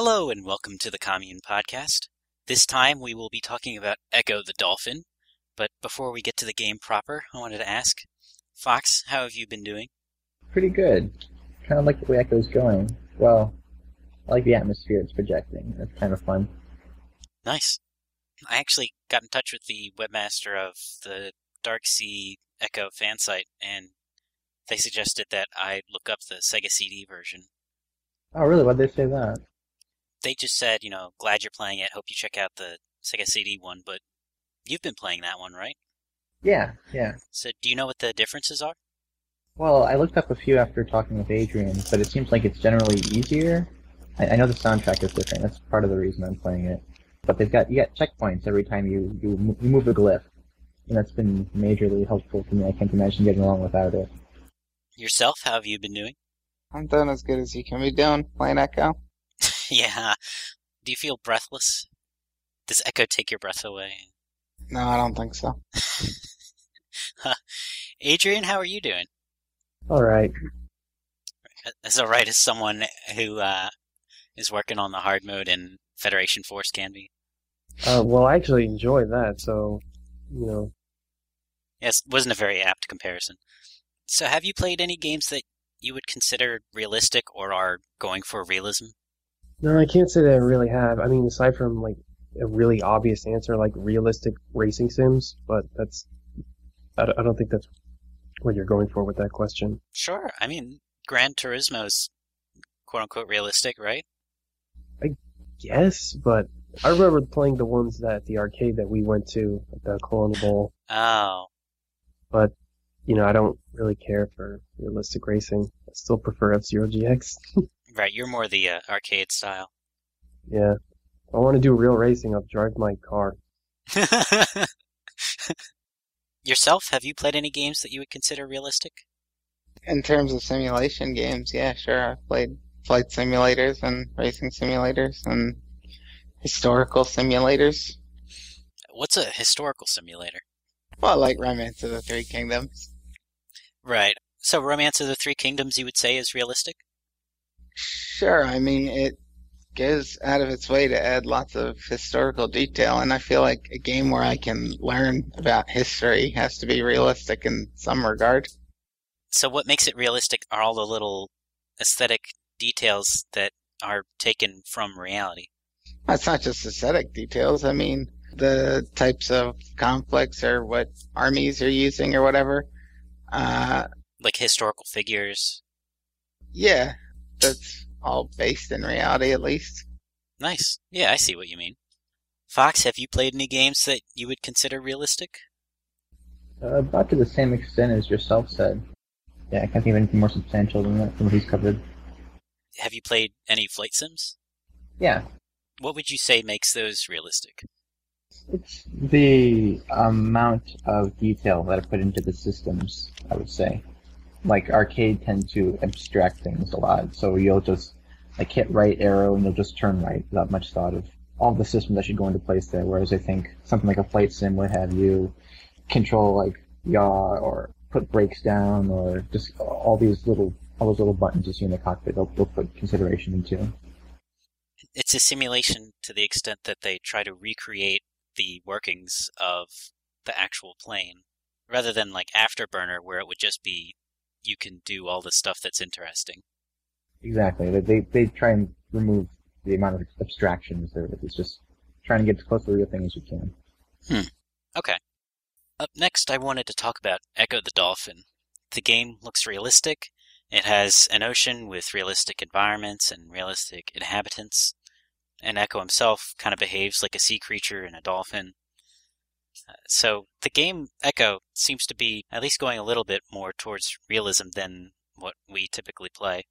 Hello and welcome to the Commune Podcast. This time we will be talking about Ecco the Dolphin, but before we get to the game proper, I wanted to ask, Fox, how have you been doing? Pretty good. Kind of like the way Ecco's going. Well, I like the atmosphere it's projecting. That's kind of fun. Nice. I actually got in touch with the webmaster of the Dark Sea Ecco fan site, and they suggested that I look up the Sega CD version. Oh, really? Why'd they say that? They just said, you know, glad you're playing it. Hope you check out the Sega CD one, but you've been playing that one, right? Yeah, yeah. So do you know what the differences are? Well, I looked up a few after talking with Adrian, but it seems like it's generally easier. I, I know the soundtrack is different. That's part of the reason I'm playing it. But they've got you get checkpoints every time you you, mo- you move a glyph, and that's been majorly helpful to me. I can't imagine getting along without it. Yourself, how have you been doing? I'm doing as good as you can be doing playing Ecco. yeah. Do you feel breathless? Does Ecco take your breath away? No, I don't think so. Adrian, how are you doing? All right. As alright as someone who uh, is working on the hard mode in Federation Force can be. Uh, well, I actually enjoy that, so you know. Yes, wasn't a very apt comparison. So, have you played any games that you would consider realistic or are going for realism? No, I can't say that I really have. I mean, aside from like a really obvious answer like realistic racing sims, but that's I don't, I don't think that's what you're going for with that question. Sure. I mean, Gran Turismo's quote unquote realistic, right? Yes, but I remember playing the ones that the arcade that we went to at the Colonial Bowl, Oh, but you know, I don't really care for realistic racing. I still prefer F-Zero GX. right. You're more the uh, arcade style. yeah. If I want to do real racing, I'll drive my car. Yourself, have you played any games that you would consider realistic? In terms of simulation games, yeah, sure. I've played flight simulators and racing simulators and historical simulators. What's a historical simulator? Well, like Romance of the Three Kingdoms. Right. So, Romance of the Three Kingdoms, you would say, is realistic? Sure, I mean, it goes out of its way to add lots of historical detail, and I feel like a game where I can learn about history has to be realistic in some regard. So, what makes it realistic are all the little aesthetic details that are taken from reality. It's not just aesthetic details. I mean, the types of conflicts or what armies are using or whatever. Uh, Like historical figures. yeah, that's all based in reality at least. Nice. Yeah, I see what you mean. Fox, have you played any games that you would consider realistic? Uh, about to the same extent as yourself said. Yeah, I can't think of anything more substantial than that from what he's covered. Have you played any flight sims? Yeah, What would you say makes those realistic? It's the amount of detail that I put into the systems, I would say. Like arcade tend to abstract things a lot, so you'll just like hit right arrow and you'll just turn right without much thought of all the systems that should go into place there. Whereas I think something like a flight sim would have you control like yaw or put brakes down or just all these little all those little buttons you see in the cockpit. They'll, they'll put consideration into. It's a simulation to the extent that they try to recreate the workings of the actual plane, rather than like Afterburner, where it would just be you can do all the stuff that's interesting. Exactly. They, they try and remove the amount of abstractions there. It's just trying to get as close to the real thing as you can. Hmm. Okay. Up next, I wanted to talk about Ecco the Dolphin. The game looks realistic. It has an ocean with realistic environments and realistic inhabitants. And Ecco himself kind of behaves like a sea creature and a dolphin. So the game Ecco seems to be at least going a little bit more towards realism than what we typically play.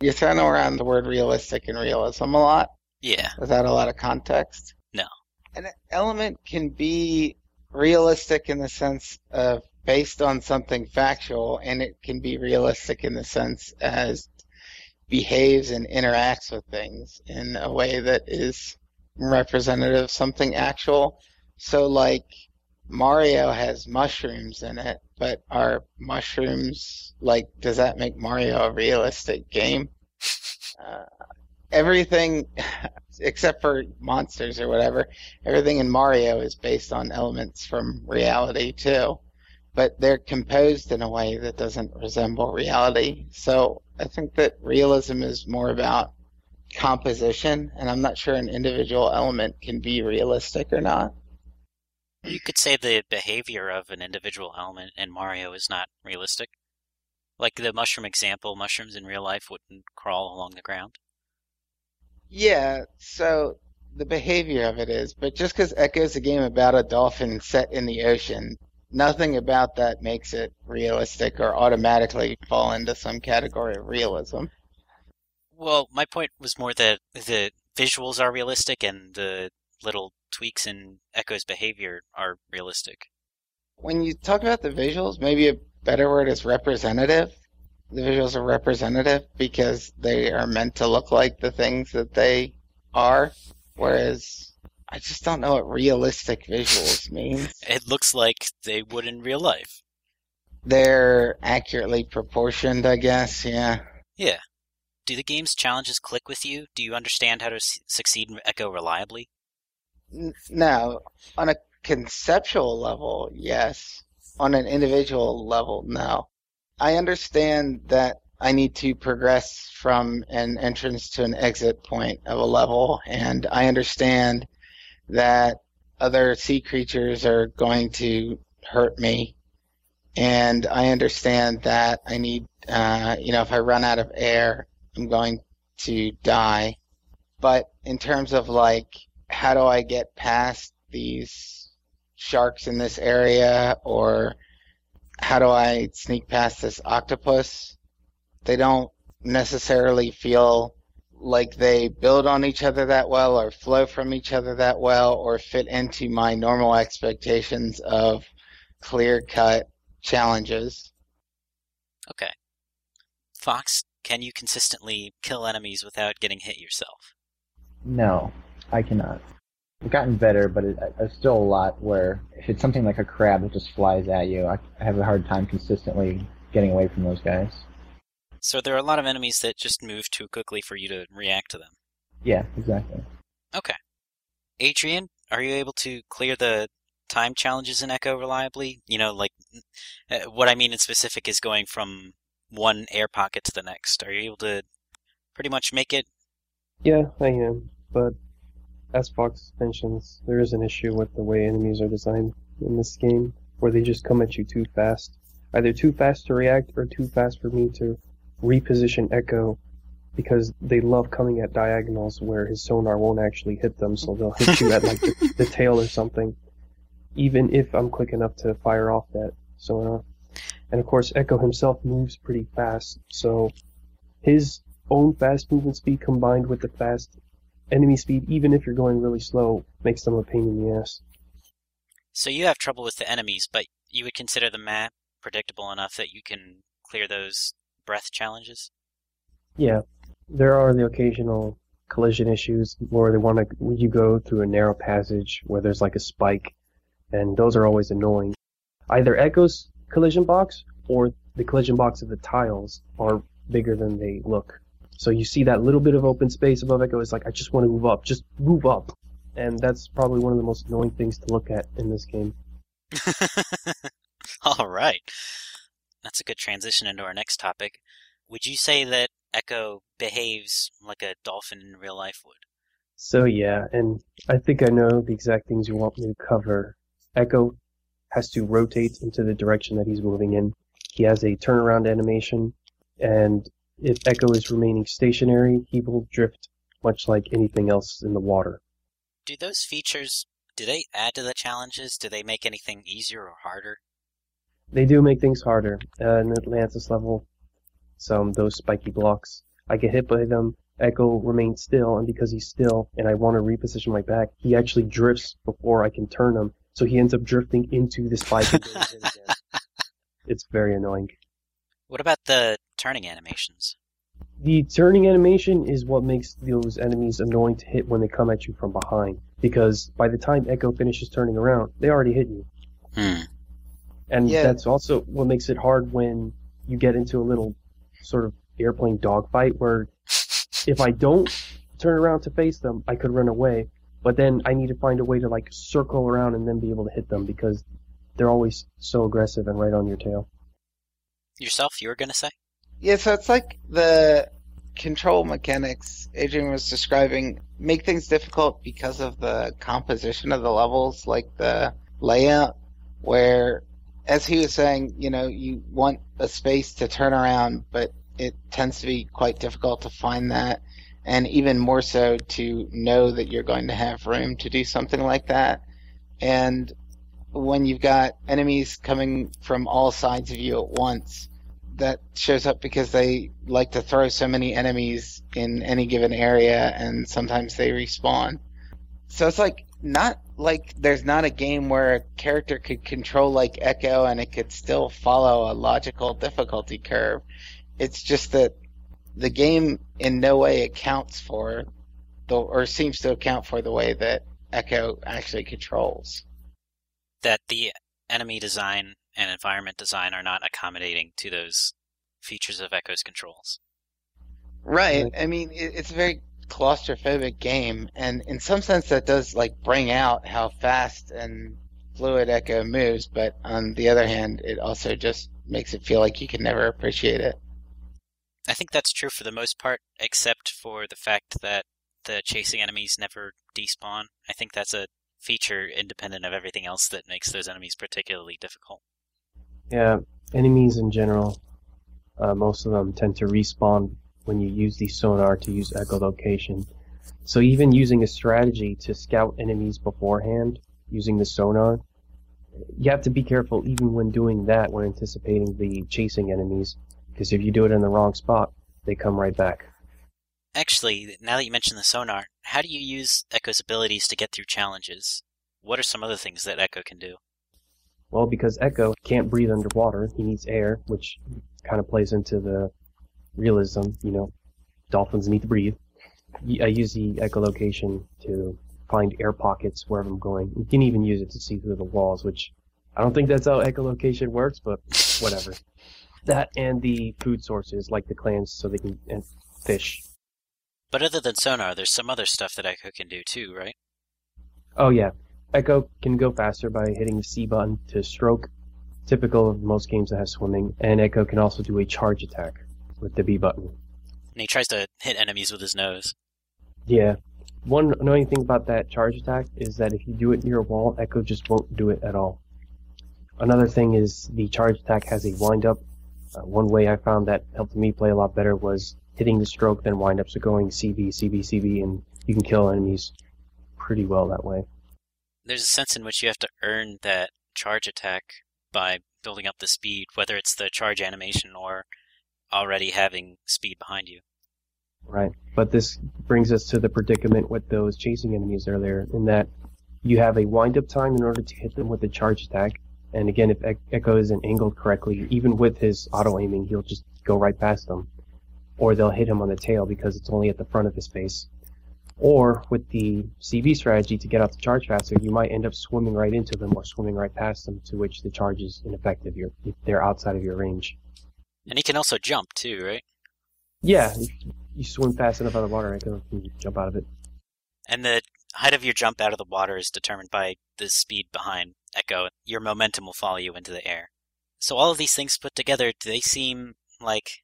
You're throwing around the word realistic and realism a lot Yeah. without a lot of context. No. An element can be realistic in the sense of based on something factual, and it can be realistic in the sense as behaves and interacts with things in a way that is representative of something actual. So, like, Mario has mushrooms in it, but are mushrooms, like, does that make Mario a realistic game? Uh, everything except for monsters or whatever, everything in Mario is based on elements from reality too. But they're composed in a way that doesn't resemble reality. So I think that realism is more about composition, and I'm not sure an individual element can be realistic or not. You could say the behavior of an individual element in Mario is not realistic. Like the mushroom example, mushrooms in real life wouldn't crawl along the ground. Yeah, so the behavior of it is, but just because Ecco's a game about a dolphin set in the ocean, nothing about that makes it realistic or automatically fall into some category of realism. Well, my point was more that the visuals are realistic and the little tweaks in Ecco's behavior are realistic. When you talk about the visuals, maybe a better word is representative. The visuals are representative because they are meant to look like the things that they are, whereas I just don't know what realistic visuals means. It looks like they would in real life. They're accurately proportioned, I guess, yeah. Yeah. Do the game's challenges click with you? Do you understand how to succeed in Ecco reliably? N- No, on a conceptual level, yes. On an individual level, no. I understand that I need to progress from an entrance to an exit point of a level, and I understand that other sea creatures are going to hurt me, and I understand that I need, uh, you know, if I run out of air, I'm going to die. But in terms of like, how do I get past these sharks in this area, or how do I sneak past this octopus? They don't necessarily feel like they build on each other that well, or flow from each other that well, or fit into my normal expectations of clear cut challenges. Okay. Fox, can you consistently kill enemies without getting hit yourself? No, I cannot. I've gotten better, but it, there's still a lot where if it's something like a crab that just flies at you, I, I have a hard time consistently getting away from those guys. So there are a lot of enemies that just move too quickly for you to react to them. Yeah, exactly. Okay. Adrian, are you able to clear the time challenges in Ecco reliably? You know, like uh, what I mean in specific is going from one air pocket to the next. Are you able to pretty much make it? Yeah, I am. But as Fox mentions, there is an issue with the way enemies are designed in this game, where they just come at you too fast. Either too fast to react or too fast for me to reposition Ecco because they love coming at diagonals where his sonar won't actually hit them, so they'll hit you at like the, the tail or something, even if I'm quick enough to fire off that sonar. And of course, Ecco himself moves pretty fast, so his own fast movement speed combined with the fast enemy speed, even if you're going really slow, makes them a pain in the ass. So you have trouble with the enemies, but you would consider the map predictable enough that you can clear those breath challenges? Yeah, there are the occasional collision issues where they want to you go through a narrow passage where there's like a spike, and those are always annoying. Either Ecco's collision box or the collision box of the tiles are bigger than they look. So you see that little bit of open space above Ecco. It's like I just want to move up, just move up, and that's probably one of the most annoying things to look at in this game. All right. That's a good transition into our next topic. Would you say that Ecco behaves like a dolphin in real life would? So yeah, and I think I know the exact things you want me to cover. Ecco has to rotate into the direction that he's moving in. He has a turnaround animation, and if Ecco is remaining stationary, he will drift much like anything else in the water. Do those features do they add to the challenges? Do they make anything easier or harder? They do make things harder. Uh, in Atlantis level, some those spiky blocks, I get hit by them. Ecco remains still, and because he's still, and I want to reposition my back, he actually drifts before I can turn him. So he ends up drifting into the spike and goes in again. It's very annoying. What about the turning animations? The turning animation is what makes those enemies annoying to hit when they come at you from behind. Because by the time Ecco finishes turning around, they already hit you. Hmm. And Yeah. that's also what makes it hard when you get into a little sort of airplane dogfight where if I don't turn around to face them, I could run away. But then I need to find a way to like circle around and then be able to hit them because they're always so aggressive and right on your tail. Yourself, you were gonna say? Yeah, so it's like the control mechanics Adrian was describing make things difficult because of the composition of the levels, like the layout, where, as he was saying, you know, you want a space to turn around, but it tends to be quite difficult to find that, and even more so to know that you're going to have room to do something like that. And when you've got enemies coming from all sides of you at once, that shows up because they like to throw so many enemies in any given area and sometimes they respawn. So it's like not like there's not a game where a character could control like Ecco and it could still follow a logical difficulty curve. It's just that the game in no way accounts for the or seems to account for the way that Ecco actually controls. That the enemy design and environment design are not accommodating to those features of Ecco's controls. Right. I mean, it's a very claustrophobic game, and in some sense, that does like bring out how fast and fluid Ecco moves. But on the other hand, it also just makes it feel like you can never appreciate it. I think that's true for the most part, except for the fact that the chasing enemies never despawn. I think that's a feature independent of everything else that makes those enemies particularly difficult. Yeah, enemies in general, uh, most of them tend to respawn when you use the sonar to use echolocation. So even using a strategy to scout enemies beforehand, using the sonar, you have to be careful even when doing that when anticipating the chasing enemies, because if you do it in the wrong spot, they come right back. Actually, now that you mention the sonar, how do you use Ecco's abilities to get through challenges? What are some other things that Ecco can do? Well, because Ecco can't breathe underwater, he needs air, which kind of plays into the realism. You know, dolphins need to breathe. I use the echolocation to find air pockets wherever I'm going. You can even use it to see through the walls, which I don't think that's how echolocation works, but whatever. that and the food sources, like the clams, so they can and fish. But other than sonar, there's some other stuff that Ecco can do too, right? Oh yeah, Ecco can go faster by hitting the C button to stroke, typical of most games that have swimming, and Ecco can also do a charge attack with the B button. And he tries to hit enemies with his nose. Yeah. One annoying thing about that charge attack is that if you do it near a wall, Ecco just won't do it at all. Another thing is the charge attack has a wind up. Uh, one way I found that helped me play a lot better was hitting the stroke, then wind up, so going CB, CB, CB, and you can kill enemies pretty well that way. There's a sense in which you have to earn that charge attack by building up the speed, whether it's the charge animation or already having speed behind you. Right. But this brings us to the predicament with those chasing enemies earlier, in that you have a wind up time in order to hit them with a charge attack. And again, if Ecco isn't angled correctly, even with his auto aiming, he'll just go right past them. Or they'll hit him on the tail because it's only at the front of his face. Or with the CB strategy to get out the charge faster, you might end up swimming right into them or swimming right past them, to which the charge is ineffective. You're, if they're outside of your range. And he can also jump too, right? Yeah, you swim fast enough out of the water, I can jump out of it. And the height of your jump out of the water is determined by the speed behind Ecco. Your momentum will follow you into the air. So all of these things put together, do they seem like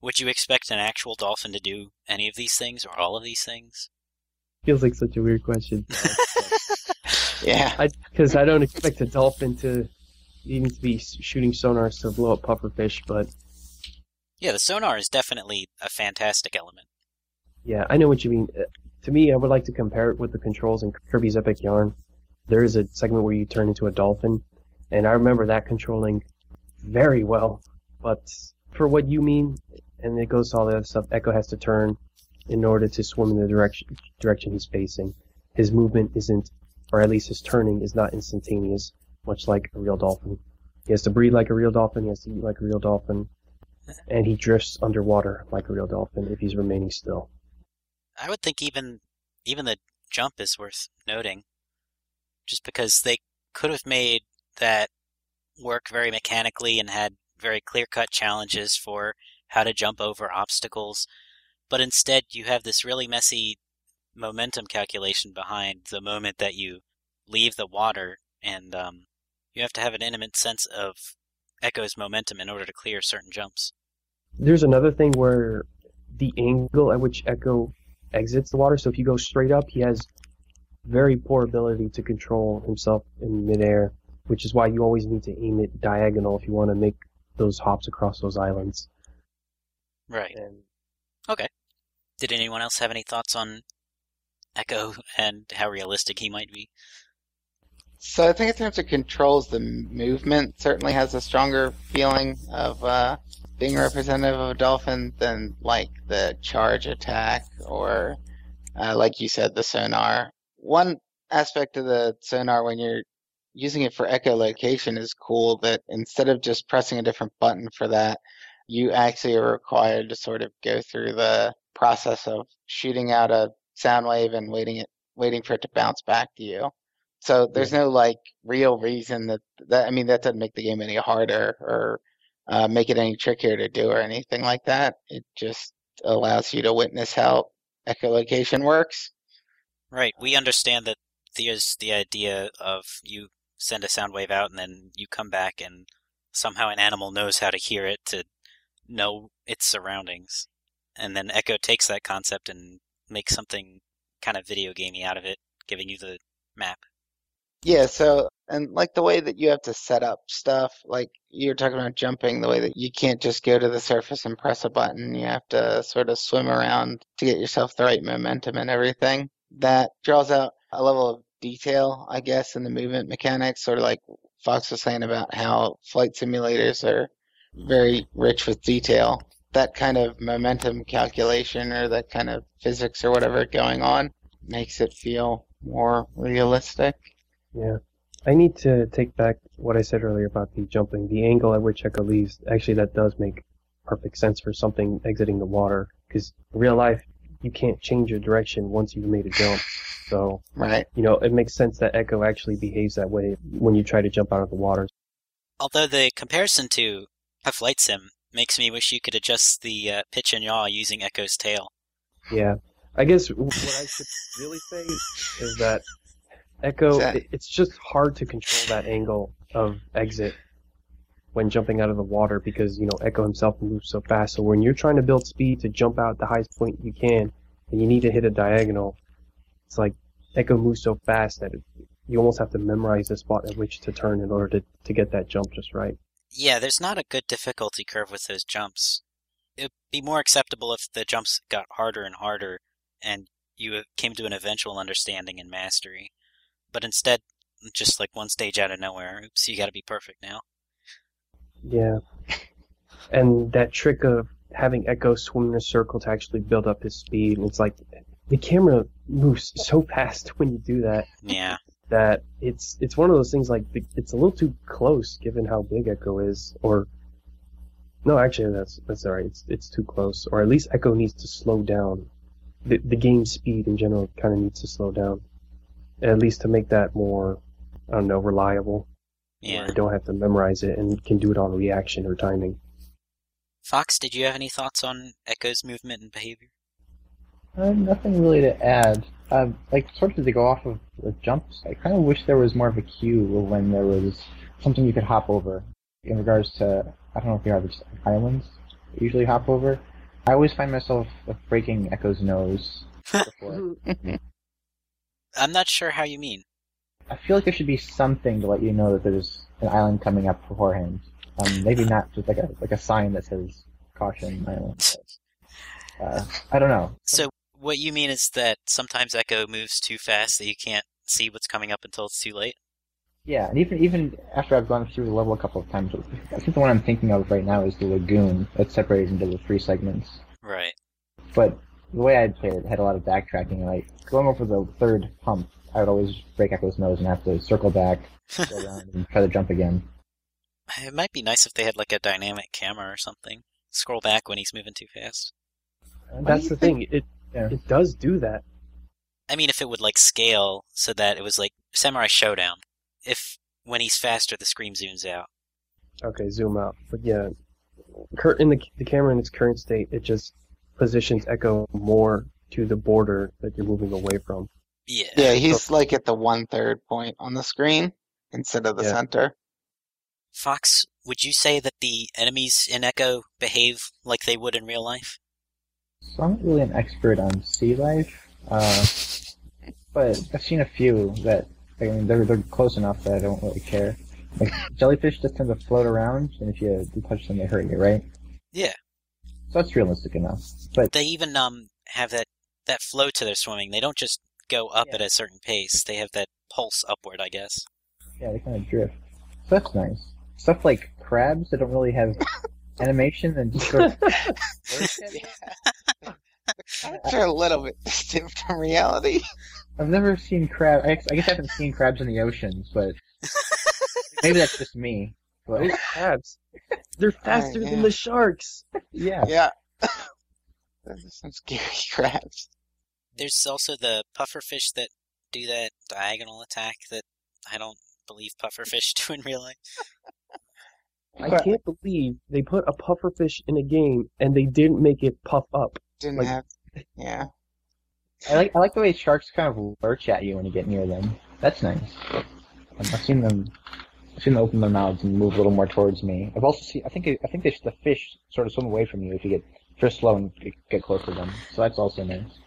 would you expect an actual dolphin to do any of these things or all of these things? Feels like such a weird question. yeah. Because I, I, don't expect a dolphin to even to be shooting sonars to blow up puffer fish, but yeah, the sonar is definitely a fantastic element. Yeah, I know what you mean. Uh, to me, I would like to compare it with the controls in Kirby's Epic Yarn. There is a segment where you turn into a dolphin, and I remember that controlling very well. But for what you mean, and it goes to all the other stuff, Ecco has to turn in order to swim in the direction direction he's facing. His movement isn't, or at least his turning is not instantaneous, much like a real dolphin. He has to breathe like a real dolphin. He has to eat like a real dolphin and he drifts underwater like a real dolphin if he's remaining still. I would think even even the jump is worth noting, just because they could have made that work very mechanically and had very clear cut challenges for how to jump over obstacles. But instead you have this really messy momentum calculation behind the moment that you leave the water, and um, you have to have an intimate sense of Ecco's momentum in order to clear certain jumps. There's another thing where the angle at which Ecco exits the water. So if you go straight up, he has very poor ability to control himself in midair, which is why you always need to aim it diagonal if you want to make those hops across those islands. Right. And Did anyone else have any thoughts on Ecco and how realistic he might be? So I think in terms of controls, the movement certainly has a stronger feeling of uh, being representative of a dolphin than like the charge attack or, uh, like you said, the sonar. One aspect of the sonar when you're using it for echolocation is cool that instead of just pressing a different button for that, you actually are required to sort of go through the process of shooting out a sound wave and waiting it waiting for it to bounce back to you. So there's no like real reason that that I mean that doesn't make the game any harder or uh, make it any trickier to do or anything like that. It just allows you to witness how echolocation works. Right. We understand that there's the idea of you send a sound wave out and then you come back and somehow an animal knows how to hear it to know its surroundings. And then Ecco takes that concept and makes something kind of video gamey out of it, giving you the map. Yeah, so and like the way that you have to set up stuff, like you're talking about jumping, the way that you can't just go to the surface and press a button. You have to sort of swim around to get yourself the right momentum and everything. That draws out a level of detail, I guess, in the movement mechanics, sort of like Fox was saying about how flight simulators are very rich with detail. That kind of momentum calculation or that kind of physics or whatever going on makes it feel more realistic. yeah, I need to take back what I said earlier about the jumping. The angle at which Ecco leaves, actually, that does make perfect sense for something exiting the water. Because in real life, you can't change your direction once you've made a jump. So Right. you know, it makes sense that Ecco actually behaves that way when you try to jump out of the water. Although the comparison to a flight sim makes me wish you could adjust the uh, pitch and yaw using Ecco's tail. Yeah. I guess what I should really say is that Ecco, Is that- it- it's just hard to control that angle of exit when jumping out of the water because, you know, Ecco himself moves so fast. So when you're trying to build speed to jump out at the highest point you can, and you need to hit a diagonal, it's like Ecco moves so fast that it, you almost have to memorize the spot at which to turn in order to, to get that jump just right. Yeah, there's not a good difficulty curve with those jumps. It'd be more acceptable if the jumps got harder and harder and you uh, came to an eventual understanding and mastery. But instead, just like one stage out of nowhere, oops, you gotta be perfect now. Yeah. And that trick of having Ecco swim in a circle to actually build up his speed, it's like the camera moves so fast when you do that Yeah. That it's it's one of those things like the- it's a little too close given how big Ecco is, or no, actually that's that's alright. It's it's too close, or at least Ecco needs to slow down. The the game speed in general kind of needs to slow down, at least to make that more I don't know reliable. Yeah. I don't have to memorize it and can do it on reaction or timing. Fox, did you have any thoughts on Ecco's movement and behavior? Uh, nothing really to add. Uh, like, sort of to go off of the jumps, I kind of wish there was more of a cue when there was something you could hop over. In regards to, I don't know if you have just islands you usually hop over. I always find myself breaking Ecco's nose before. I'm not sure how you mean. I feel like there should be something to let you know that there's an island coming up beforehand. Um, maybe not just like a like a sign that says caution island. But, uh, I don't know. So, what you mean is that sometimes Ecco moves too fast that you can't see what's coming up until it's too late? Yeah, and even even after I've gone through the level a couple of times, I think the one I'm thinking of right now is the lagoon that's separated into the three segments. Right. But the way I'd play it had a lot of backtracking. Like going over the third hump, I would always break Ecco's nose and have to circle back, go around, and try to jump again. It might be nice if they had like a dynamic camera or something. Scroll back when he's moving too fast. Why That's the think- thing. It Yeah. it does do that. I mean, if it would like scale so that it was like Samurai Shodown. If when he's faster, the screen zooms out. Okay, zoom out. But yeah, cur- in the the camera in its current state, it just positions Ecco more to the border that you're moving away from. Yeah. Yeah, he's like at the one third point on the screen instead of the Yeah. center. Fox, would you say that the enemies in Ecco behave like they would in real life? So I'm not really an expert on sea life, uh, but I've seen a few that I mean they're they're close enough that I don't really care. Like jellyfish just tend to float around, and if you, you touch them, they hurt you, right? Yeah. So that's realistic enough. But They even um have that that flow to their swimming. They don't just go up Yeah. at a certain pace. They have that pulse upward, I guess. yeah, they kind of drift. So that's nice. Stuff like crabs that don't really have animation and just sort of float at you. Crabs are a little bit distant from reality. I've never seen crab. I guess, I guess I haven't seen crabs in the oceans, but maybe that's just me. But Those crabs, they're faster yeah. than the sharks. yeah, Yeah. Those are some scary crabs. There's also the pufferfish that do that diagonal attack that I don't believe pufferfish do in real life. I can't believe they put a pufferfish in a game and they didn't make it puff up. Didn't Like- have. Yeah. I like I like the way sharks kind of lurch at you when you get near them. That's nice. I've seen them. I've seen them open their mouths and move a little more towards me. I've also seen. I think I think they, the fish sort of swim away from you if you get fish slow and get- get close to them. So that's also nice.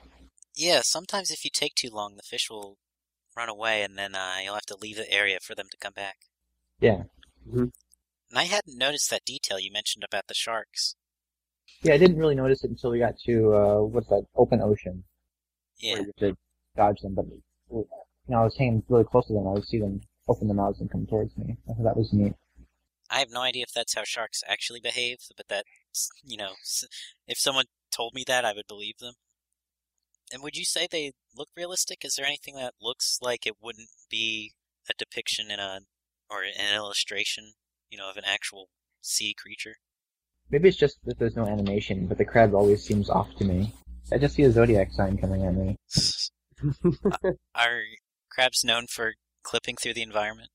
Yeah, sometimes if you take too long, the fish will run away, and then uh, you'll have to leave the area for them to come back. Yeah. And I hadn't noticed that detail you mentioned about the sharks. Yeah, I didn't really notice it until we got to uh, what's that open ocean Yeah, where you have to dodge them. But you know, I was hanging really close to them. I would see them open their mouths and come towards me. I thought that was neat. I have no idea if that's how sharks actually behave, but that, you know, if someone told me that, I would believe them. And would you say they look realistic? Is there anything that looks like it wouldn't be a depiction in a, or an illustration, you know, of an actual sea creature? Maybe it's just that there's no animation, but the crab always seems off to me. I just see a zodiac sign coming at me. Are crabs known for clipping through the environment?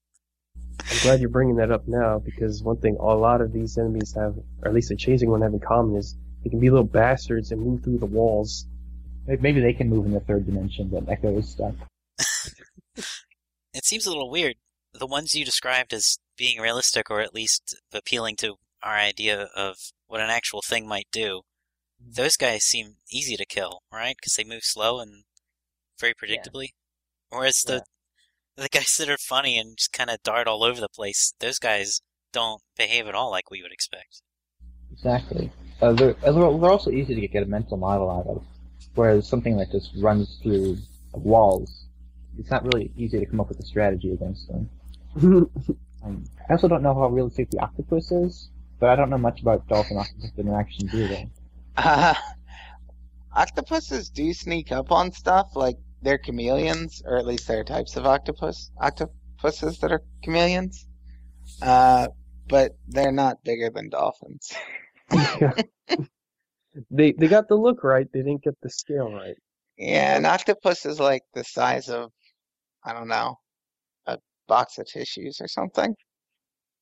I'm glad you're bringing that up now because one thing a lot of these enemies have, or at least the chasing one have in common, is they can be little bastards and move through the walls. Maybe they can move in the third dimension, but Ecco is stuck. It seems a little weird. The ones you described as being realistic or at least appealing to our idea of what an actual thing might do, those guys seem easy to kill, right? Because they move slow and very predictably. Whereas the the guys that are funny and just kind of dart all over the place, those guys don't behave at all like we would expect. Exactly. Uh, uh, they're they're also easy to get a mental model out of, whereas something that just runs through walls, it's not really easy to come up with a strategy against them. Um, I also don't know how realistic the octopus is, but I don't know much about dolphin octopus interactions either. Uh, octopuses do sneak up on stuff, like they're chameleons, or at least there are types of octopus octopuses that are chameleons. Uh, but they're not bigger than dolphins. they they got the look right, they didn't get the scale right. Yeah, an octopus is like the size of, I don't know, a box of tissues or something.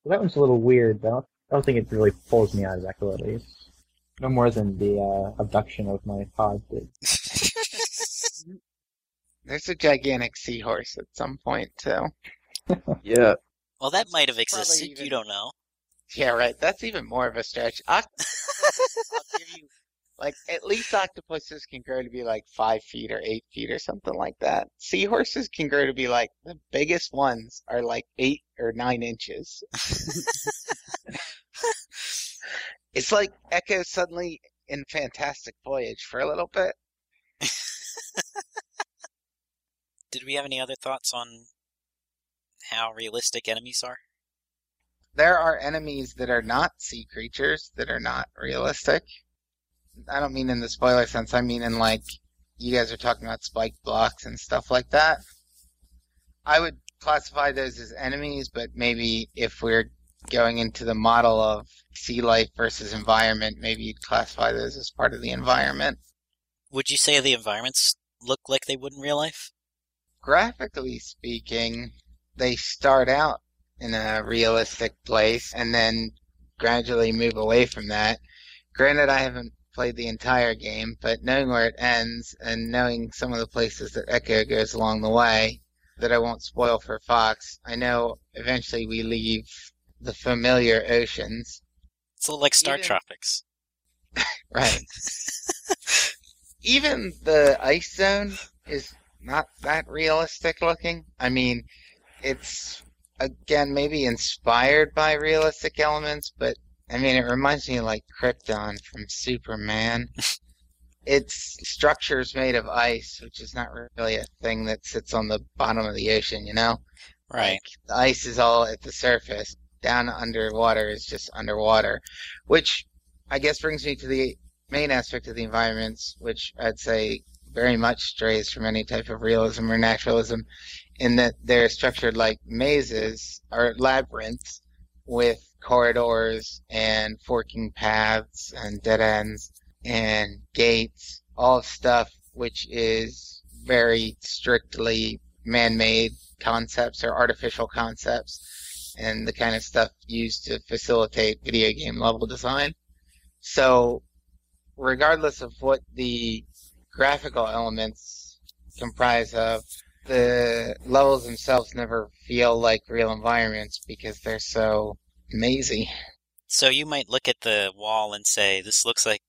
Well, that one's a little weird, though. I don't, think it really pulls me out of Ecco at least. No more than the uh, abduction of my pod did. There's a gigantic seahorse at some point too. Yeah. well, that might have existed. even- You don't know. Yeah, right. That's even more of a stretch. Octopuses, I'll give you, like, at least octopuses can grow to be like five feet or eight feet or something like that. Seahorses can grow to be like, the biggest ones are like eight or nine inches. It's like Ecco suddenly in Fantastic Voyage for a little bit. Did we have any other thoughts on how realistic enemies are? There are enemies that are not sea creatures that are not realistic. I don't mean in the spoiler sense. I mean in like you guys are talking about spike blocks and stuff like that. I would classify those as enemies, but maybe if we're going into the model of sea life versus environment, maybe you'd classify those as part of the environment. Would you say the environments look like they would in real life? Graphically speaking, they start out in a realistic place and then gradually move away from that. Granted, I haven't played the entire game, but knowing where it ends and knowing some of the places that Ecco goes along the way, that I won't spoil for Fox, I know eventually we leave the familiar oceans. It's a little like Star Even- Tropics. Right. Even the ice zone is not that realistic looking. I mean, it's again maybe inspired by realistic elements, but I mean it reminds me of like Krypton from Superman. it's structures made of ice, which is not really a thing that sits on the bottom of the ocean, you know? Right. Like, the ice is all at the surface. Down underwater is just underwater, which I guess brings me to the main aspect of the environments, which I'd say very much strays from any type of realism or naturalism, in that they're structured like mazes or labyrinths with corridors and forking paths and dead ends and gates, all stuff which is very strictly man-made concepts or artificial concepts and the kind of stuff used to facilitate video game level design. So, regardless of what the graphical elements comprise of, the levels themselves never feel like real environments because they're so mazy. So you might look at the wall and say, this looks like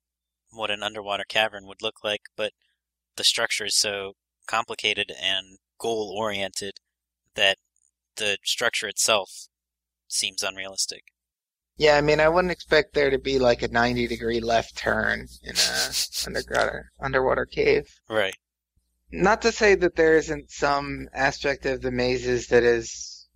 what an underwater cavern would look like, but the structure is so complicated and goal oriented that the structure itself seems unrealistic. Yeah, I mean, I wouldn't expect there to be like a 90 degree left turn in a underwater underwater cave. Right. Not to say that there isn't some aspect of the mazes that is.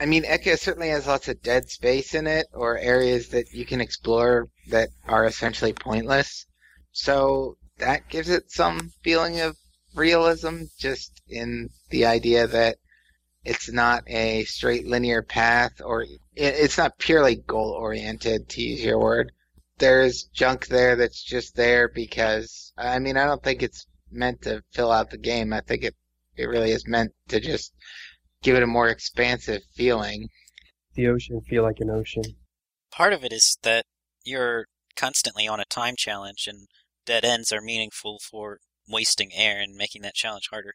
I mean, Ecco certainly has lots of dead space in it, or areas that you can explore that are essentially pointless. So that gives it some feeling of realism, just in the idea that it's not a straight linear path, or it's not purely goal oriented, to use your word. There's junk there that's just there because, I mean, I don't think it's meant to fill out the game. I think it, it really is meant to just give it a more expansive feeling. The ocean feel like an ocean. Part of it is that you're constantly on a time challenge, and dead ends are meaningful for wasting air and making that challenge harder.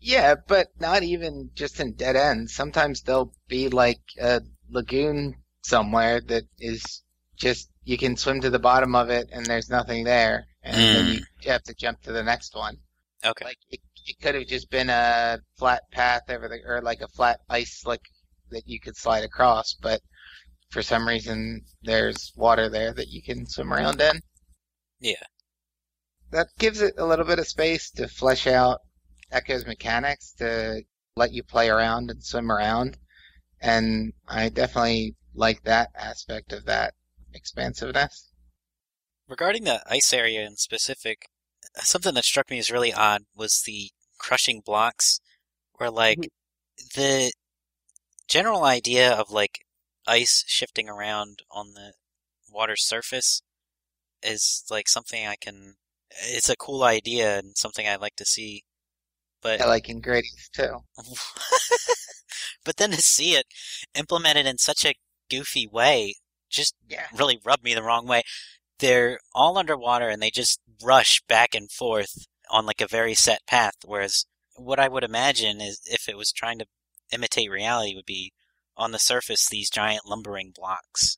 Yeah, but not even just in dead ends. Sometimes there'll be like a lagoon somewhere that is just you can swim to the bottom of it and there's nothing there, and then Mm. you have to jump to the next one. Okay. Like it, it could have just been a flat path over the or like a flat ice slick that you could slide across, but for some reason there's water there that you can swim around in. Yeah. That gives it a little bit of space to flesh out Ecco's mechanics to let you play around and swim around. And I definitely like that aspect of that expansiveness. Regarding the ice area in specific, something that struck me as really odd was the crushing blocks, where like mm-hmm. the general idea of like ice shifting around on the water's surface is like something I can. It's a cool idea and something I'd like to see, but I like in too. but then to see it implemented in such a goofy way just Yeah. really rubbed me the wrong way. They're all underwater and they just rush back and forth on like a very set path. Whereas what I would imagine is if it was trying to imitate reality would be on the surface these giant lumbering blocks.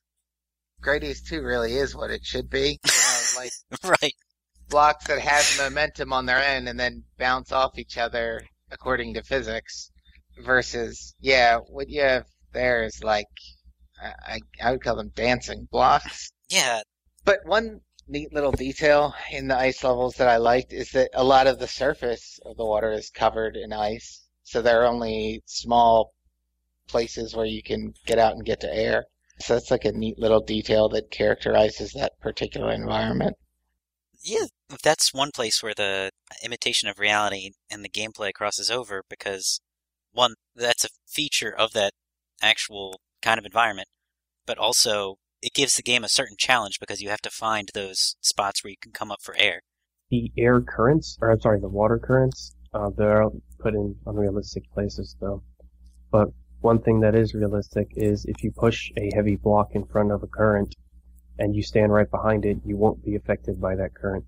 Gradius 2 really is what it should be. Know, like right. blocks that have momentum on their end and then bounce off each other according to physics. Versus, yeah, what you have there is like, I I would call them dancing blocks. Yeah. But one neat little detail in the ice levels that I liked is that a lot of the surface of the water is covered in ice. So there are only small places where you can get out and get to air. So that's like a neat little detail that characterizes that particular environment. Yeah. That's one place where the imitation of reality and the gameplay crosses over because one, that's a feature of that actual kind of environment, but also it gives the game a certain challenge because you have to find those spots where you can come up for air. The air currents, or I'm sorry, the water currents, uh, they're put in unrealistic places though. But one thing that is realistic is if you push a heavy block in front of a current, and you stand right behind it, you won't be affected by that current.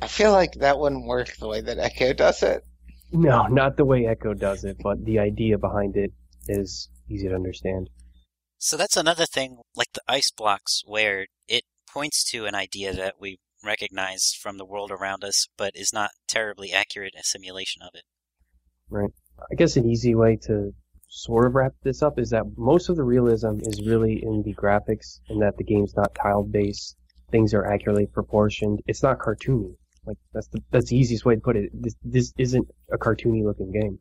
I feel like that wouldn't work the way that Ecco does it. No, not the way Ecco does it, but the idea behind it is easy to understand. So that's another thing, like the ice blocks, where it points to an idea that we recognize from the world around us, but is not terribly accurate a simulation of it. Right. I guess an easy way to sort of wrap this up is that most of the realism is really in the graphics and that the game's not tile based. Things are accurately proportioned. It's not cartoony. Like that's the that's the easiest way to put it. This this isn't a cartoony looking game.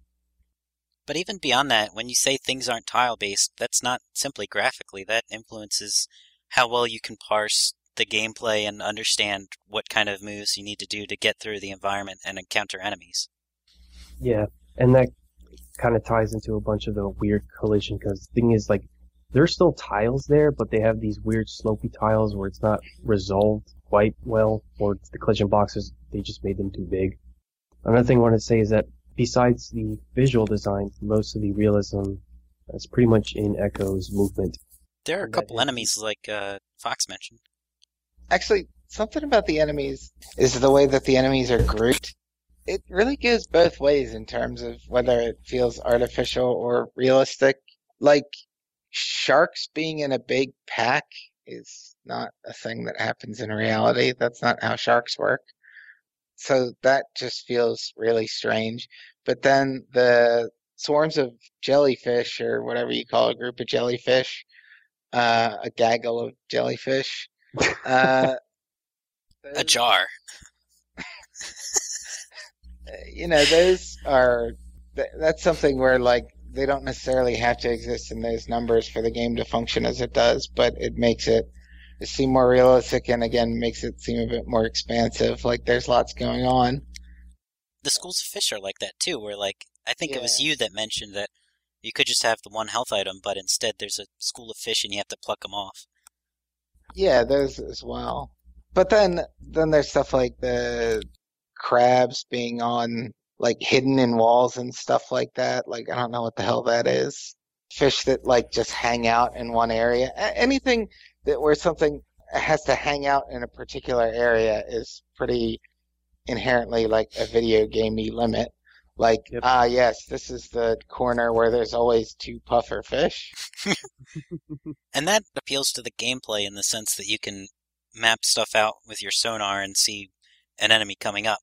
But even beyond that, when you say things aren't tile based, that's not simply graphically. That influences how well you can parse the gameplay and understand what kind of moves you need to do to get through the environment and encounter enemies. Yeah, and that kind of ties into a bunch of the weird collision because the thing is like there's still tiles there, but they have these weird slopey tiles where it's not resolved quite well, or the collision boxes they just made them too big. Another thing I want to say is that besides the visual design, most of the realism is pretty much in Ecco's movement. There are a couple is- enemies like uh, Fox mentioned. Actually, something about the enemies is the way that the enemies are grouped. It really goes both ways in terms of whether it feels artificial or realistic. Like sharks being in a big pack is not a thing that happens in reality. That's not how sharks work. So that just feels really strange. But then the swarms of jellyfish or whatever you call a group of jellyfish, uh, a gaggle of jellyfish, uh, A jar. you know, those are th- that's something where like they don't necessarily have to exist in those numbers for the game to function as it does, but it makes it seem more realistic and again makes it seem a bit more expansive. Like there's lots going on. The schools of fish are like that too, where like I think it was you that mentioned that you could just have the one health item, but instead there's a school of fish and you have to pluck them off. Yeah, those as well. But then then there's stuff like the crabs being on like hidden in walls and stuff like that. Like I don't know what the hell that is. Fish that like just hang out in one area. Anything that where something has to hang out in a particular area is pretty inherently like a video gamey limit. Like Yep. ah yes, this is the corner where there's always two puffer fish. And that appeals to the gameplay in the sense that you can map stuff out with your sonar and see an enemy coming up.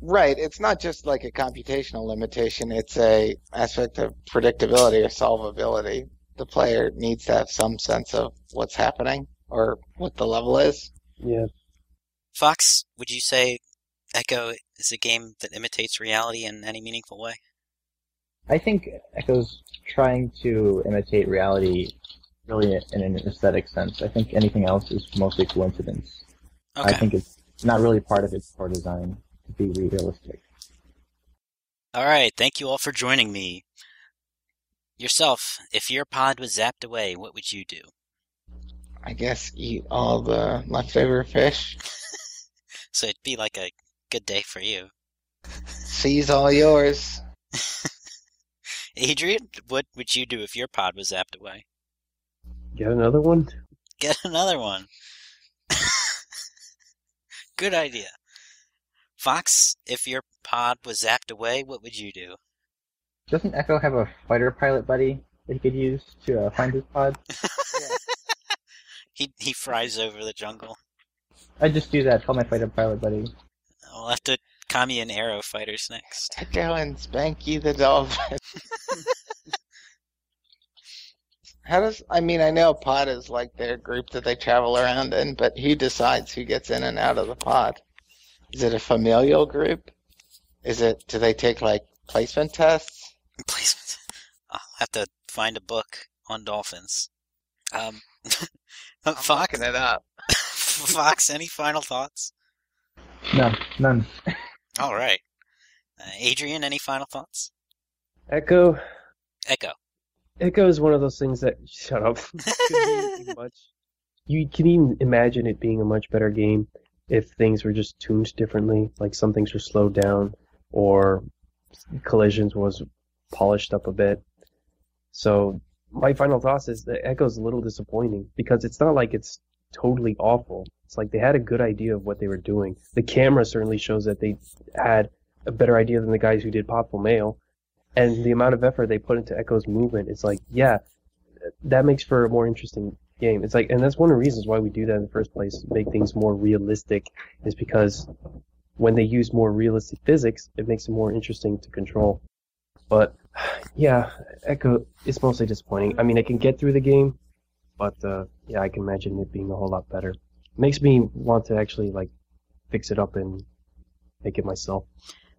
Right. It's not just like a computational limitation. It's a aspect of predictability or solvability. The player needs to have some sense of what's happening or what the level is. Yeah, Fox, would you say Ecco is a game that imitates reality in any meaningful way? I think Ecco's trying to imitate reality really in an aesthetic sense. I think anything else is mostly coincidence. Okay. I think it's not really part of its core design to be realistic. All right. Thank you all for joining me. Yourself, if your pod was zapped away, what would you do? I guess eat all the leftover fish. So it'd be like a good day for you. Seize all yours. Adrian, what would you do if your pod was zapped away? get another one. Get another one. Good idea. Fox, if your pod was zapped away, what would you do? Doesn't Ecco have a fighter pilot buddy that he could use to uh, find his pod? He he fries over the jungle. I'd just do that. Call my fighter pilot buddy. We'll have to Kami and Arrow fighters next. Ecco and Spanky the dolphin. How does I mean I know a pod is like their group that they travel around in, but who decides who gets in and out of the pod? Is it a familial group? Is it do they take like placement tests? Placement. I'll have to find a book on dolphins. Um, I'm Fox, looking it up. Fox, any final thoughts? No, none. All right. Uh, Adrian, any final thoughts? Ecco. Ecco. Ecco is one of those things that shut up. Could be much. You can even imagine it being a much better game if things were just tuned differently, like some things were slowed down or collisions was polished up a bit. So my final thoughts is that Ecco's a little disappointing because it's not like it's totally awful. It's like they had a good idea of what they were doing. The camera certainly shows that they had a better idea than the guys who did Popsicle Mail. And the amount of effort they put into Ecco's movement, it's like, yeah, that makes for a more interesting game. It's like, and that's one of the reasons why we do that in the first place, make things more realistic, is because when they use more realistic physics, it makes it more interesting to control. But yeah, Ecco is mostly disappointing. I mean, I can get through the game, but uh, yeah, I can imagine it being a whole lot better. makes me want to actually like fix it up and make it myself.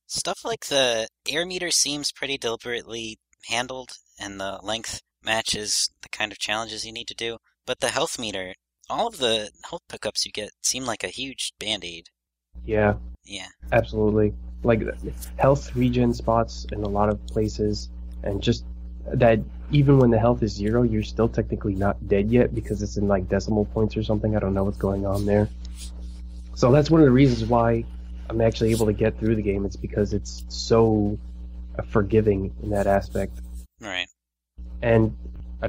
Stuff like the air meter seems pretty deliberately handled, and the length matches the kind of challenges you need to do. But the health meter, all of the health pickups you get seem like a huge band aid. Yeah, Yeah. absolutely. Like health regen spots in a lot of places, and just that even when the health is zero, you're still technically not dead yet because it's in like decimal points or something. I don't know what's going on there. So that's one of the reasons why I'm actually able to get through the game. It's because it's so forgiving in that aspect. Right. And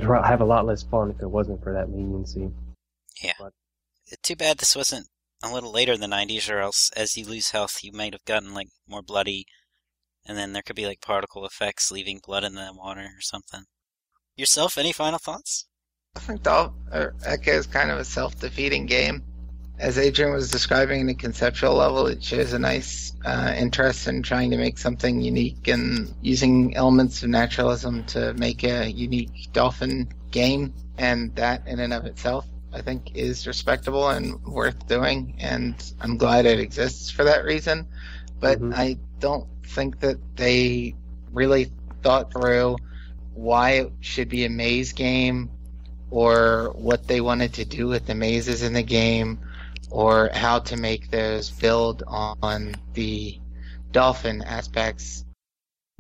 I'd have a lot less fun if it wasn't for that leniency. Yeah. But, Too bad this wasn't a little later in the 90s, or else as you lose health, you might have gotten like more bloody, and then there could be like particle effects leaving blood in the water or something. Yourself, any final thoughts? I think Dolph or Eka is kind of a self-defeating game. As Adrian was describing in a conceptual level, it shows a nice uh, interest in trying to make something unique and using elements of naturalism to make a unique dolphin game. And that, in and of itself, I think is respectable and worth doing. And I'm glad it exists for that reason. But Mhm. I don't think that they really thought through why it should be a maze game or what they wanted to do with the mazes in the game or how to make those build on the dolphin aspects.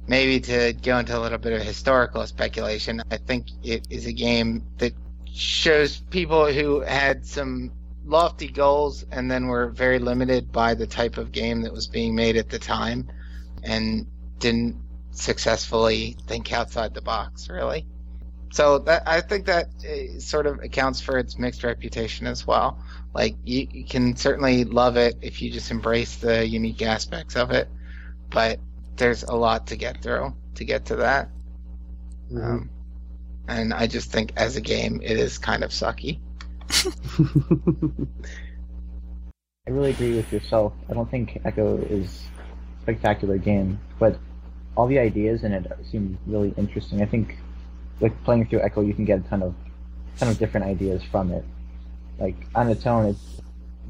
Maybe to go into a little bit of historical speculation, I think it is a game that shows people who had some lofty goals and then were very limited by the type of game that was being made at the time and didn't successfully think outside the box, really. So that I think that uh, sort of accounts for its mixed reputation as well. Like you, you can certainly love it if you just embrace the unique aspects of it, but there's a lot to get through to get to that. Um, and I just think as a game, it is kind of sucky. I really agree with yourself. I don't think Ecco is a spectacular game, but all the ideas in it seem really interesting. I think, like playing through Ecco, you can get a ton of, ton of different ideas from it. Like on its own, it's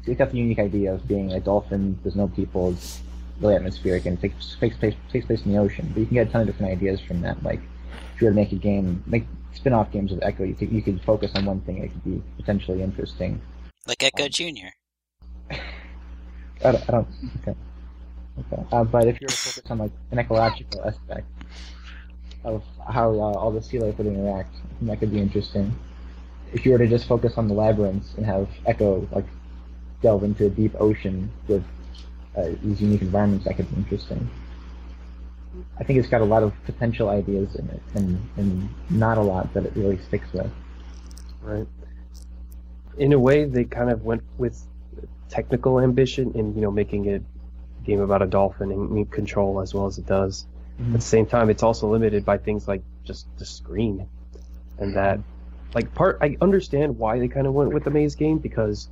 it's got the unique idea of being a dolphin. There's no people. It's really atmospheric and it takes, takes place takes place in the ocean. But you can get a ton of different ideas from that. Like if you were to make a game, make spin-off games of Ecco, you could you could focus on one thing. It could be potentially interesting. Like Ecco Jr. I don't. I don't okay. Okay. Uh, but if you were to focus on like an ecological aspect of how uh, all the sea life would interact, that could be interesting. If you were to just focus on the labyrinths and have Ecco like delve into a deep ocean with uh, these unique environments, that could be interesting. I think it's got a lot of potential ideas in it, and, and not a lot that it really sticks with. Right. In a way, they kind of went with technical ambition in you know making it a game about a dolphin and control as well as it does. At the same time, it's also limited by things like just the screen, and that like part. I understand why they kind of went with the maze game because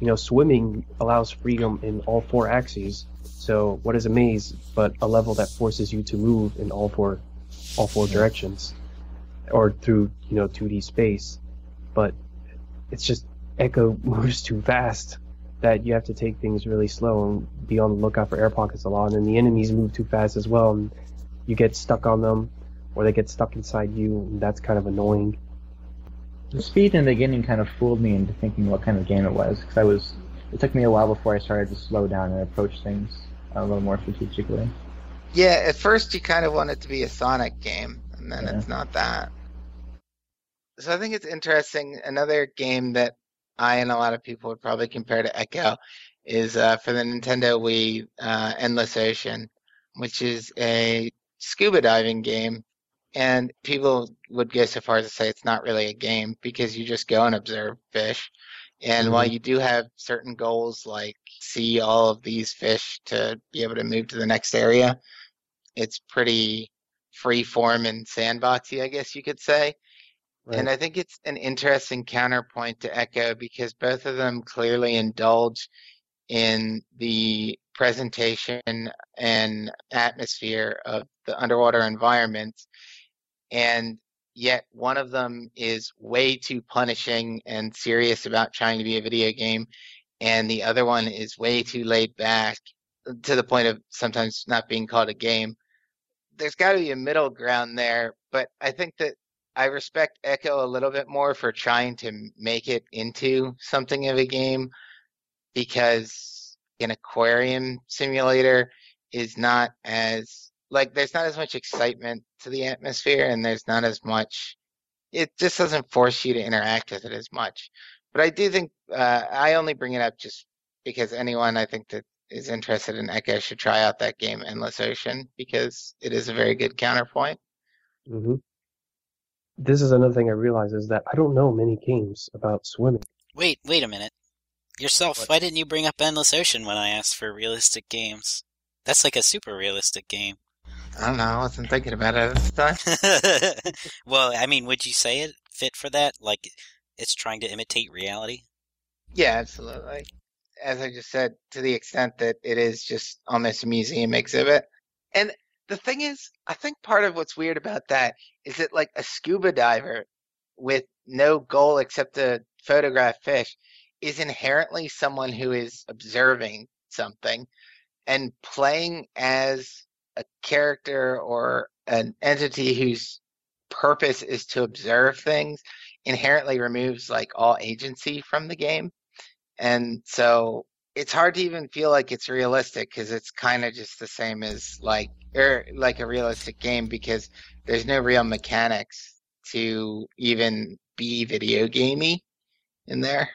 you know swimming allows freedom in all four axes. So what is a maze but a level that forces you to move in all four all four directions, or through you know 2D space? But it's just Ecco moves too fast that you have to take things really slow and be on the lookout for air pockets a lot. And then the enemies move too fast as well, and you get stuck on them, or they get stuck inside you, and that's kind of annoying. The speed in the beginning kind of fooled me into thinking what kind of game it was, because I was. It took me a while before I started to slow down and approach things a little more strategically. Yeah, at first you kind of want it to be a Sonic game, and then Yeah. it's not that. So I think it's interesting. Another game that I and a lot of people would probably compare to Ecco is uh, for the Nintendo Wii uh, Endless Ocean, which is a scuba diving game. And people would go so far as to say it's not really a game because you just go and observe fish And Mhm. while you do have certain goals like see all of these fish to be able to move to the next area, it's pretty free form and sandboxy, I guess you could say. And I think it's an interesting counterpoint to Ecco because both of them clearly indulge in the presentation and atmosphere of the underwater environments. And yet one of them is way too punishing and serious about trying to be a video game. And the other one is way too laid back to the point of sometimes not being called a game. There's got to be a middle ground there, but I think that I respect Ecco a little bit more for trying to make it into something of a game because an aquarium simulator is not as like there's not as much excitement to the atmosphere and there's not as much it just doesn't force you to interact with it as much. But I do think uh, I only bring it up just because anyone I think that is interested in Ecco should try out that game Endless Ocean because it is a very good counterpoint. hmm This is another thing I realize is that I don't know many games about swimming. Wait, wait a minute. Yourself, What? why didn't you bring up Endless Ocean when I asked for realistic games? That's like a super realistic game. I don't know. I wasn't thinking about it at the time. well, I mean, would you say it fit for that? Like, it's trying to imitate reality? Yeah, absolutely. As I just said, to the extent that it is just almost a museum exhibit. And the thing is, I think part of what's weird about that is that like a scuba diver with no goal except to photograph fish is inherently someone who is observing something and playing as a character or an entity whose purpose is to observe things inherently removes like all agency from the game. And so it's hard to even feel like it's realistic because it's kind of just the same as like or like a realistic game because there's no real mechanics to even be video gamey in there.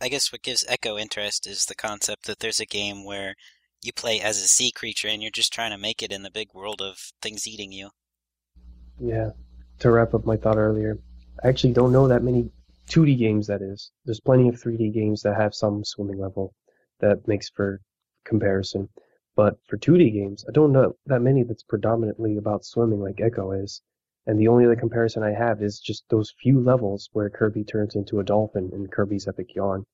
I guess what gives Ecco interest is the concept that there's a game where you play as a sea creature and you're just trying to make it in the big world of things eating you. Yeah. To wrap up my thought earlier, I actually don't know that many 2D games that is. There's plenty of 3D games that have some swimming level that makes for comparison. But for 2D games, I don't know that many that's predominantly about swimming like Ecco is. And the only other comparison I have is just those few levels where Kirby turns into a dolphin in Kirby's Epic Yarn.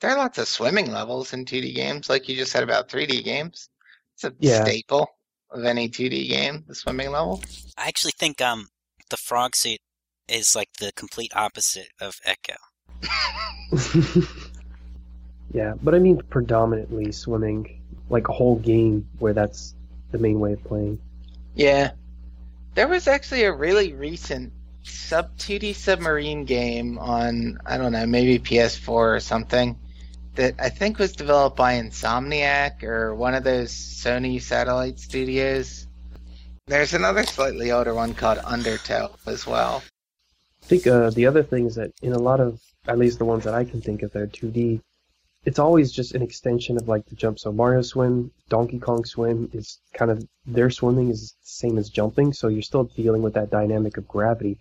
There are lots of swimming levels in 2D games, like you just said about 3D games. It's a Yeah. staple of any 2D game, the swimming level. I actually think um the frog suit is like the complete opposite of Ecco. yeah, but I mean predominantly swimming, like a whole game where that's the main way of playing. Yeah. There was actually a really recent sub 2D submarine game on, I don't know, maybe PS4 or something that I think was developed by Insomniac or one of those Sony satellite studios. There's another slightly older one called Undertow as well. I think uh, the other thing is that in a lot of, at least the ones that I can think of that are 2D, it's always just an extension of like the jump. So Mario Swim, Donkey Kong Swim is kind of their swimming is the same as jumping, so you're still dealing with that dynamic of gravity.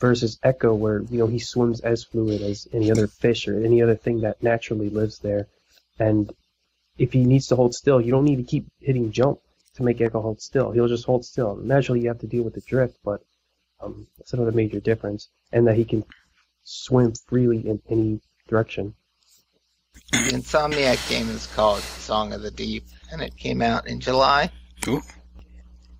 Versus Ecco, where you know he swims as fluid as any other fish or any other thing that naturally lives there, and if he needs to hold still, you don't need to keep hitting jump to make Ecco hold still. He'll just hold still. Naturally, you have to deal with the drift, but um, that's another major difference, and that he can swim freely in any direction. The Insomniac game is called Song of the Deep, and it came out in July. Cool.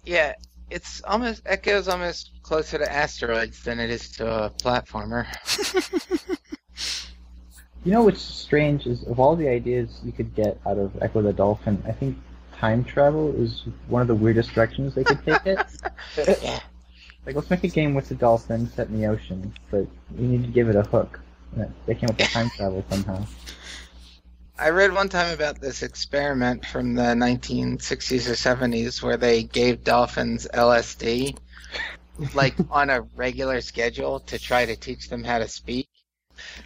Yeah, it's almost Ecco's almost closer to asteroids than it is to a platformer. You know what's strange is of all the ideas you could get out of Ecco the Dolphin, I think time travel is one of the weirdest directions they could take it. yeah. Like, let's make a game with the dolphin set in the ocean, but you need to give it a hook. They came up with time travel somehow. I read one time about this experiment from the 1960s or 70s where they gave dolphins LSD, like on a regular schedule to try to teach them how to speak.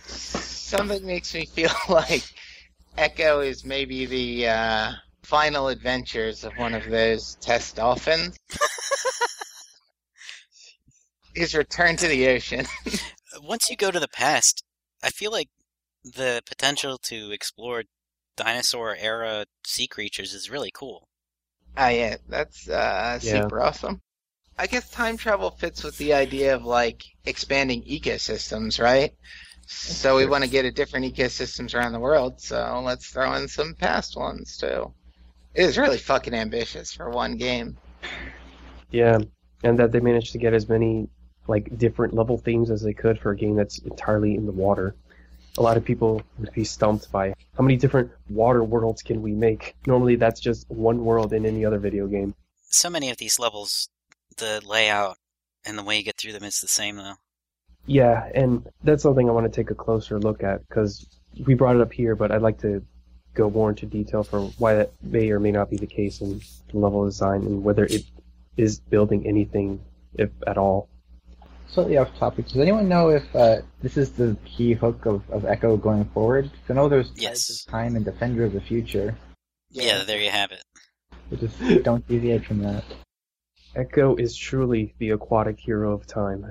Something makes me feel like Ecco is maybe the uh, final adventures of one of those test dolphins. His return to the ocean. Once you go to the past, I feel like the potential to explore dinosaur era sea creatures is really cool. Ah, yeah, that's uh, Yeah. super awesome. I guess time travel fits with the idea of like expanding ecosystems, right? So we want to get a different ecosystems around the world, so let's throw in some past ones too. It is really fucking ambitious for one game. Yeah, and that they managed to get as many like different level themes as they could for a game that's entirely in the water. A lot of people would be stumped by how many different water worlds can we make. Normally, that's just one world in any other video game. So many of these levels, the layout and the way you get through them is the same though. Yeah, and that's something I want to take a closer look at because we brought it up here, but I'd like to go more into detail for why that may or may not be the case in the level design and whether it is building anything, if at all. Slightly off topic. Does anyone know if uh, this is the key hook of, of Ecco going forward? I know there's Tides Yes. of Time and Defender of the Future. Yeah, there you have it. But just don't deviate from that. Ecco is truly the aquatic hero of time.